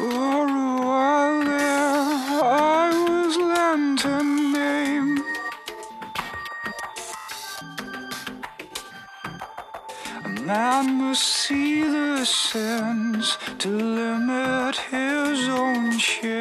For a while there, I was Lantern Name. A man must see the sense to limit his own shame.